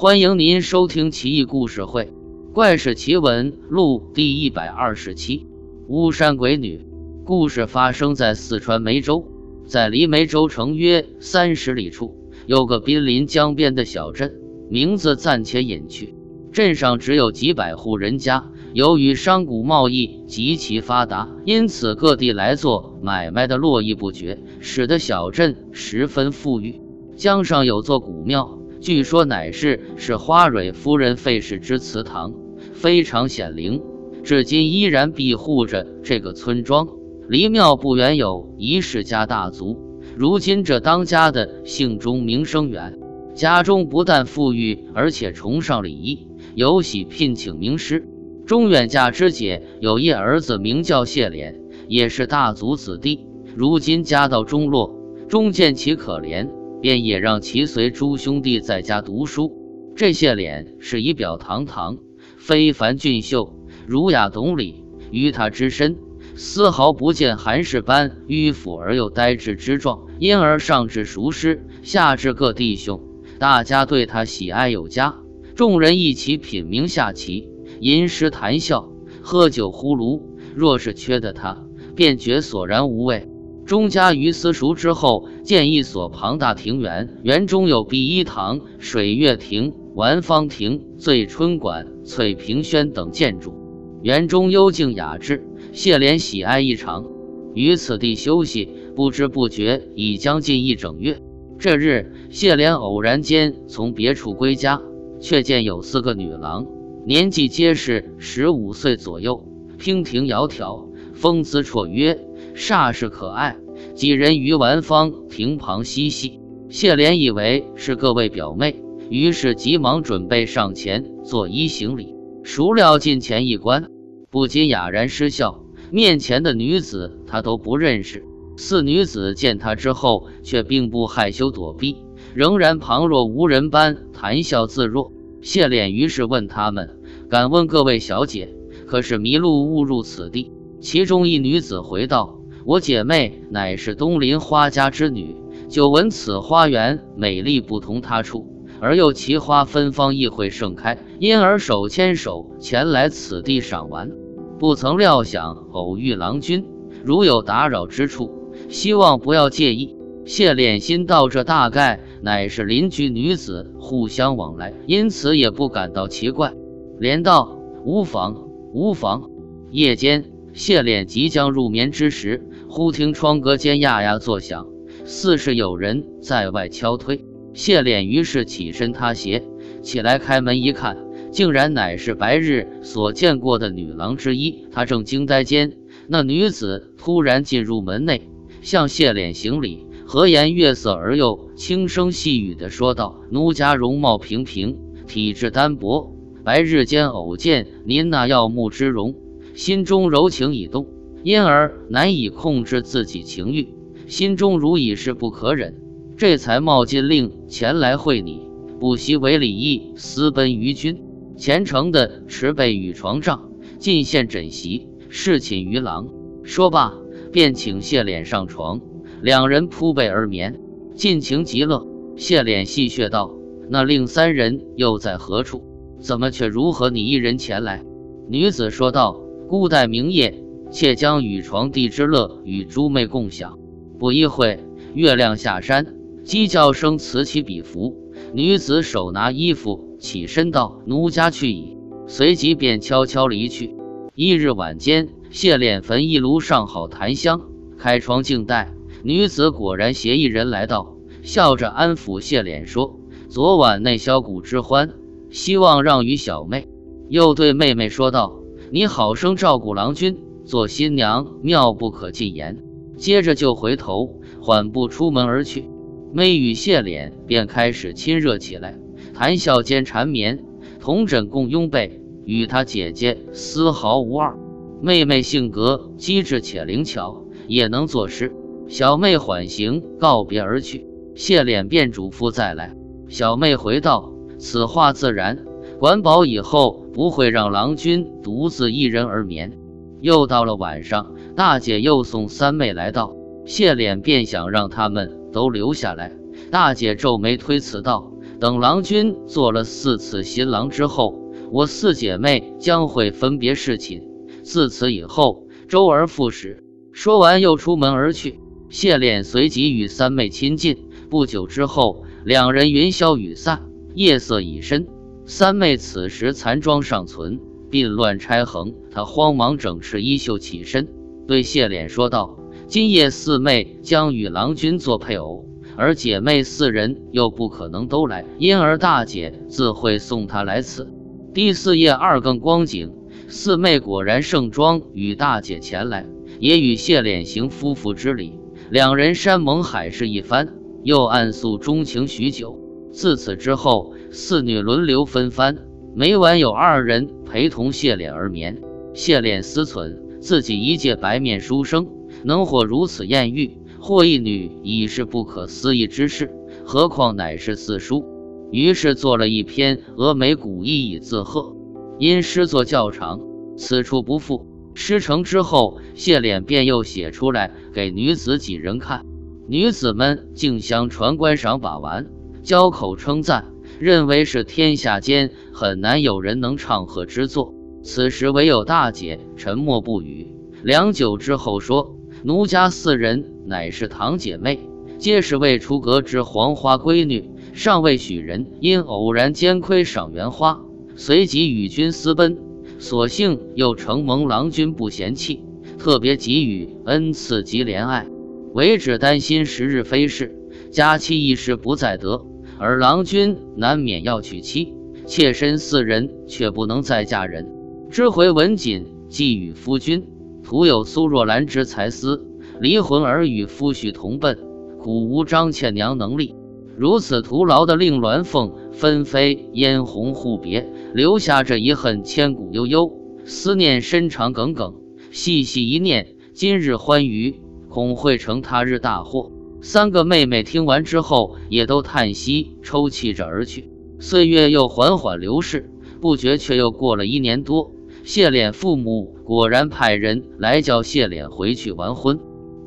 欢迎您收听《奇异故事会·怪事奇闻录》第一百二十七。巫山鬼女故事发生在四川梅州，在离梅州城约三十里处，有个濒临江边的小镇，名字暂且隐去。镇上只有几百户人家，由于商贾贸易极其发达，因此各地来做买卖的络绎不绝，使得小镇十分富裕。江上有座古庙，据说乃是是花蕊夫人费氏之祠堂，非常显灵。至今依然庇护着这个村庄。离庙不远有一世家大族，如今这当家的姓钟，名声远。家中不但富裕，而且崇尚礼仪，有喜聘请名师。钟远嫁之姐有一儿子，名叫谢敛，也是大族子弟。如今家道中落，钟见其可怜，便也让其随诸兄弟在家读书。这些脸是仪表堂堂，非凡俊秀。儒雅懂礼，于他之身丝毫不见韩氏般迂腐而又呆滞之状，因而上至熟师，下至各弟兄，大家对他喜爱有加。众人一起品茗下棋、吟诗谈笑、喝酒呼噜，若是缺的他，便觉索然无味。钟家于私塾之后，建一所庞大庭园，园中有碧衣堂、水月亭、玩芳亭、醉春馆、翠屏轩等建筑。园中幽静雅致，谢莲喜爱异常。于此地休息，不知不觉已将近一整月。这日，谢莲偶然间从别处归家，却见有四个女郎，年纪皆是十五岁左右，娉婷窈窕，风姿绰约，煞是可爱。几人于玩芳亭旁嬉戏，谢莲以为是各位表妹，于是急忙准备上前作揖行礼。孰料近前一观，不禁哑然失笑。面前的女子他都不认识。四女子见他之后，却并不害羞躲避，仍然旁若无人般谈笑自若。谢敛于是问他们：“敢问各位小姐，可是迷路误入此地？”其中一女子回道：“我姐妹乃是东林花家之女，久闻此花园美丽不同他处。”而又奇花芬芳，亦会盛开，因而手牵手前来此地赏玩。不曾料想偶遇郎君，如有打扰之处，希望不要介意。谢敛心道：这大概乃是邻居女子互相往来，因此也不感到奇怪，连道无妨，无妨。夜间，谢脸即将入眠之时，忽听窗格间呀呀作响，似是有人在外敲推。谢脸于是起身踏鞋起来开门一看，竟然乃是白日所见过的女郎之一。他正惊呆间，那女子突然进入门内，向谢脸行礼，和颜悦色而又轻声细语地说道：“奴家容貌平平，体质单薄，白日间偶见您那耀目之容，心中柔情已动，因而难以控制自己情欲，心中如已是不可忍。”这才冒禁令前来会你，不惜违礼义，私奔于君，虔诚的持备与床帐，进献枕席，侍寝于郎。说罢，便请谢脸上床，两人铺被而眠，尽情极乐。谢脸戏谑道：“那另三人又在何处？怎么却如何你一人前来？”女子说道：“孤待明夜，妾将与床地之乐与诸妹共享。”不一会，月亮下山。鸡叫声此起彼伏，女子手拿衣服起身道：“奴家去矣。”随即便悄悄离去。一日晚间，谢敛焚一炉上好檀香，开窗静待。女子果然携一人来到，笑着安抚谢敛说：“昨晚内箫鼓之欢，希望让与小妹。”又对妹妹说道：“你好生照顾郎君，做新娘妙不可尽言。”接着就回头缓步出门而去。妹与谢脸便开始亲热起来，谈笑间缠绵，同枕共拥被，与她姐姐丝毫无二。妹妹性格机智且灵巧，也能作诗。小妹缓行告别而去，谢脸便嘱咐再来。小妹回道：“此话自然，管饱以后不会让郎君独自一人而眠。”又到了晚上，大姐又送三妹来到，谢脸便想让他们。都留下来。大姐皱眉推辞道：“等郎君做了四次新郎之后，我四姐妹将会分别侍寝。自此以后，周而复始。说完，又出门而去。谢脸随即与三妹亲近。不久之后，两人云消雨散。夜色已深，三妹此时残妆尚存，鬓乱钗横。她慌忙整饰衣袖，起身对谢脸说道：“今夜四妹将与郎君做配偶，而姐妹四人又不可能都来，因而大姐自会送她来此。”第四夜二更光景，四妹果然盛装与大姐前来。也与谢脸行夫妇之礼，两人山盟海誓一番，又暗诉衷情许久。自此之后，四女轮流分番，每晚有二人陪同谢脸而眠。谢脸思忖自己一介白面书生，能获如此艳遇，获一女已是不可思议之事，何况乃是四书。于是做了一篇峨眉古意以自贺，因诗作较长，此处不复。诗成之后，谢脸便又写出来给女子几人看，女子们竞相传观赏把玩，交口称赞，认为是天下间很难有人能唱和之作。此时唯有大姐沉默不语，良久之后说：“奴家四人乃是堂姐妹，皆是未出阁之黄花闺女，尚未许人，因偶然间窥赏园花，随即与君私奔。”所幸又承蒙郎君不嫌弃，特别给予恩赐及怜爱，唯只担心时日飞逝，佳期一时不再得，而郎君难免要娶妻，妾身四人却不能再嫁人。知回文锦寄与夫君，徒有苏若兰之才思，离魂而与夫婿同奔，苦无张倩娘能力，如此徒劳的令鸾凤纷飞嫣红互别。留下这一恨，千古悠悠，思念深长耿耿。细细一念，今日欢愉，恐会成他日大祸。三个妹妹听完之后，也都叹息，抽泣着而去。岁月又缓缓流逝，不觉却又过了一年多。谢脸父母果然派人来叫谢脸回去完婚。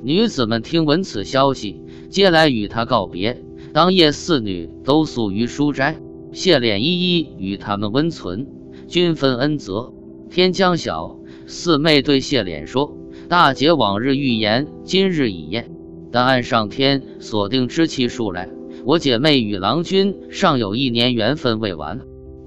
女子们听闻此消息，皆来与他告别。当夜，四女都宿于书斋。谢脸一一与他们温存，均分恩泽。天将晓，四妹对谢脸说：“大姐往日预言，今日已验。但按上天所定之期数来，我姐妹与郎君尚有一年缘分未完。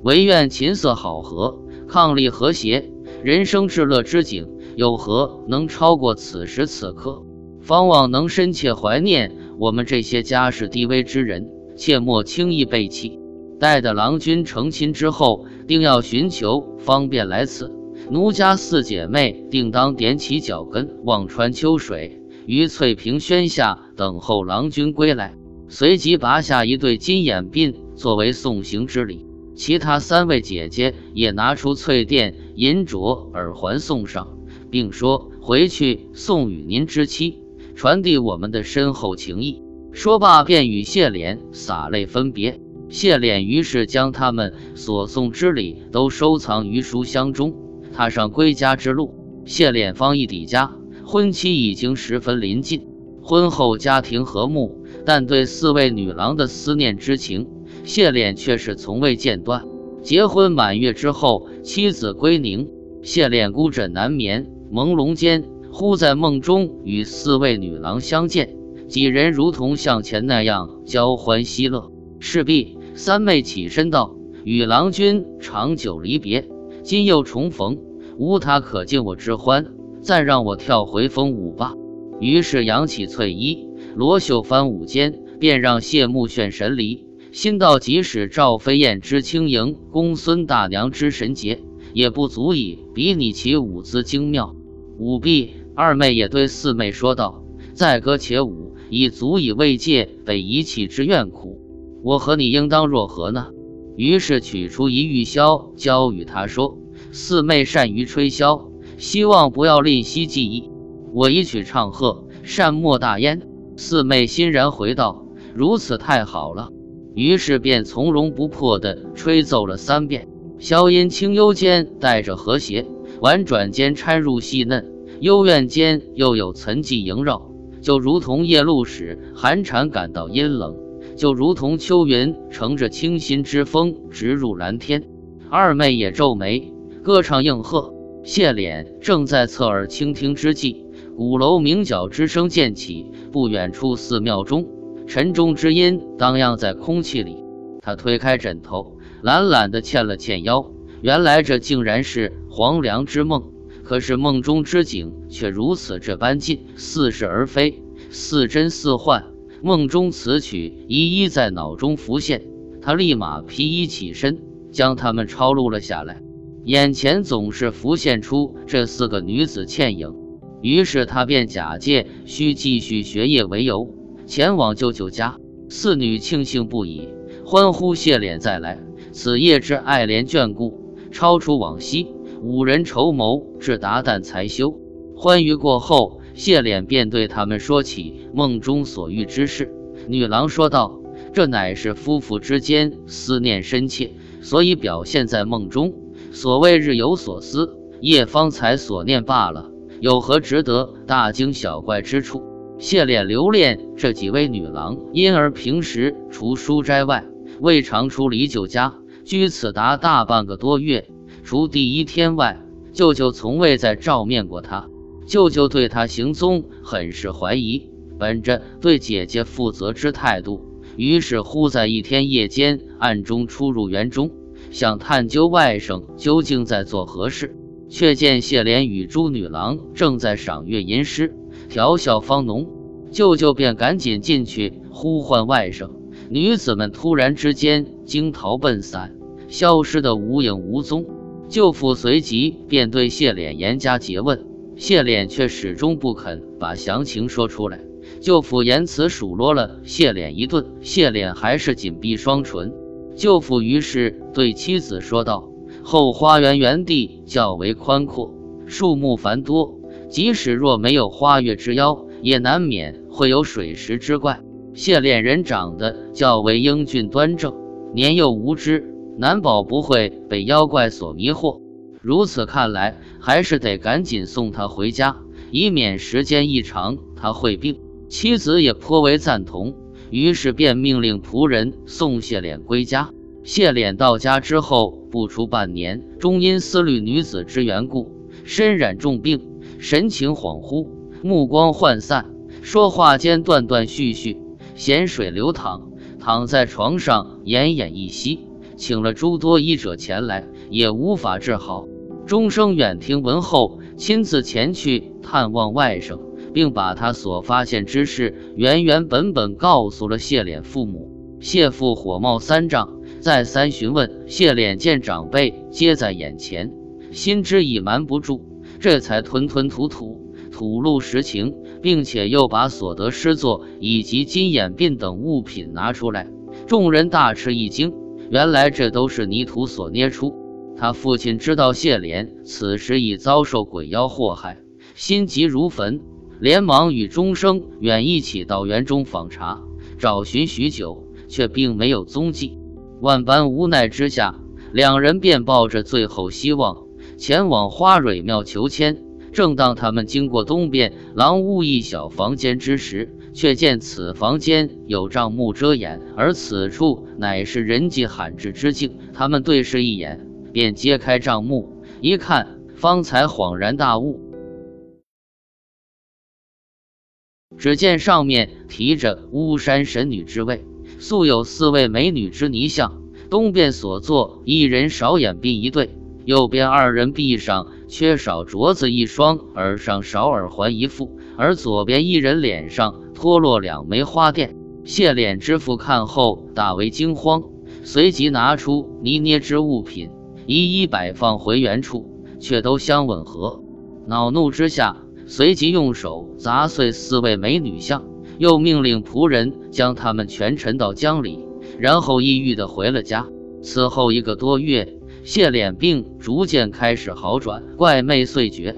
唯愿琴瑟好和，伉俪和谐，人生至乐之景，有何能超过此时此刻？方望能深切怀念我们这些家世低微之人，切莫轻易背弃。”待得郎君成亲之后，定要寻求方便来此。奴家四姐妹定当踮起脚跟，望穿秋水，于翠屏轩下等候郎君归来。随即拔下一对金眼鬓作为送行之礼。其他三位姐姐也拿出翠钿、银镯、耳环送上，并说：“回去送与您之妻，传递我们的深厚情谊。”说罢，便与谢脸洒泪分别。谢脸于是将他们所送之礼都收藏于书箱中，踏上归家之路。谢脸方一抵家，婚期已经十分临近。婚后家庭和睦，但对四位女郎的思念之情，谢脸却是从未间断。结婚满月之后，妻子归宁，谢脸孤枕难眠，朦胧间忽在梦中与四位女郎相见，几人如同向前那样交欢嬉乐。势必三妹起身道：“与郎君长久离别，今又重逢，无他可敬我之欢，再让我跳回风舞吧。”于是扬起翠衣，罗袖翻舞间，便让谢幕炫神离。心道：即使赵飞燕之轻盈，公孙大娘之神洁，也不足以比拟其舞姿精妙。舞毕，二妹也对四妹说道：“再歌且舞，已足以慰藉被遗弃之怨苦。”我和你应当若何呢？于是取出一玉箫，交与他说：“四妹善于吹箫，希望不要吝惜技艺。我一曲唱和，善莫大焉。”四妹欣然回道：“如此太好了。”于是便从容不迫地吹奏了三遍。箫音清幽间带着和谐，婉转间掺入细嫩，幽怨间又有岑寂萦绕，就如同夜露使寒蝉感到阴冷。就如同秋云乘着清新之风直入蓝天。二妹也皱眉，歌唱应和。谢脸正在侧耳倾听之际，鼓楼鸣角之声渐起，不远处寺庙中沉重之音荡漾在空气里。他推开枕头，懒懒地欠了欠腰。原来这竟然是黄粱之梦，可是梦中之景却如此这般近，似是而非，似真似幻。梦中词曲一一在脑中浮现，他立马披衣起身，将它们抄录了下来。眼前总是浮现出这四个女子倩影，于是他便假借需继续学业为由，前往舅舅家。四女庆幸不已，欢呼谢脸再来。此夜之爱怜眷顾，超出往昔。五人筹谋至达旦才休。欢愉过后，谢脸便对他们说起梦中所遇之事。女郎说道：“这乃是夫妇之间思念深切，所以表现在梦中。”所谓日有所思，夜方才所念罢了，有何值得大惊小怪之处？谢脸留恋这几位女郎，因而平时除书斋外，未常出离舅家，居此达大半个多月。除第一天外，舅舅从未再照面过他。舅舅对他行踪很是怀疑，本着对姐姐负责之态度，于是忽在一天夜间暗中出入园中。想探究外甥究竟在做何事，却见谢莲与朱女郎正在赏月吟诗，调笑方浓。舅舅便赶紧进去呼唤外甥，女子们突然之间惊逃奔散，消失得无影无踪。舅父随即便对谢脸严加诘问，谢脸却始终不肯把详情说出来。舅父言辞数落了谢脸一顿，谢脸还是紧闭双唇。舅父于是对妻子说道：“后花园园地较为宽阔，树木繁多，即使若没有花月之妖，也难免会有水石之怪。谢恋人长得较为英俊端正，年幼无知，难保不会被妖怪所迷惑。如此看来，还是得赶紧送他回家，以免时间一长他会病。”妻子也颇为赞同。于是便命令仆人送谢脸归家。谢脸到家之后不出半年，终因思虑女子之缘故，身染重病，神情恍惚，目光涣散，说话间断断续续，咸水流淌，躺在床上奄奄一息。请了诸多医者前来，也无法治好。钟生远听闻后，亲自前去探望外甥。并把他所发现之事原原本本告诉了谢脸父母。谢父火冒三丈，再三询问。谢脸见长辈皆在眼前，心知已瞒不住，这才吞吞吐吐吐露实情，并且又把所得诗作以及金眼鬓等物品拿出来。众人大吃一惊，原来这都是泥土所捏出。他父亲知道谢脸此时已遭受鬼妖祸害，心急如焚。连忙与钟生远一起到园中访查，找寻许久，却并没有踪迹。万般无奈之下，两人便抱着最后希望前往花蕊庙求签。正当他们经过东边廊屋一小房间之时，却见此房间有帐幕遮掩，而此处乃是人迹罕至之境。他们对视一眼，便揭开帐幕一看，方才恍然大悟。只见上面提着巫山神女之位，素有四位美女之泥像。东边所坐一人少眼鬓一对，右边二人臂上缺少镯子一双，耳上少耳环一副，而左边一人脸上脱落两枚花钿。谢脸之父看后大为惊慌，随即拿出泥捏之物品，一一摆放回原处，却都相吻合。恼怒之下。随即用手砸碎四位美女像，又命令仆人将她们全沉到江里，然后抑郁地回了家。此后一个多月，谢脸病逐渐开始好转，怪魅遂绝。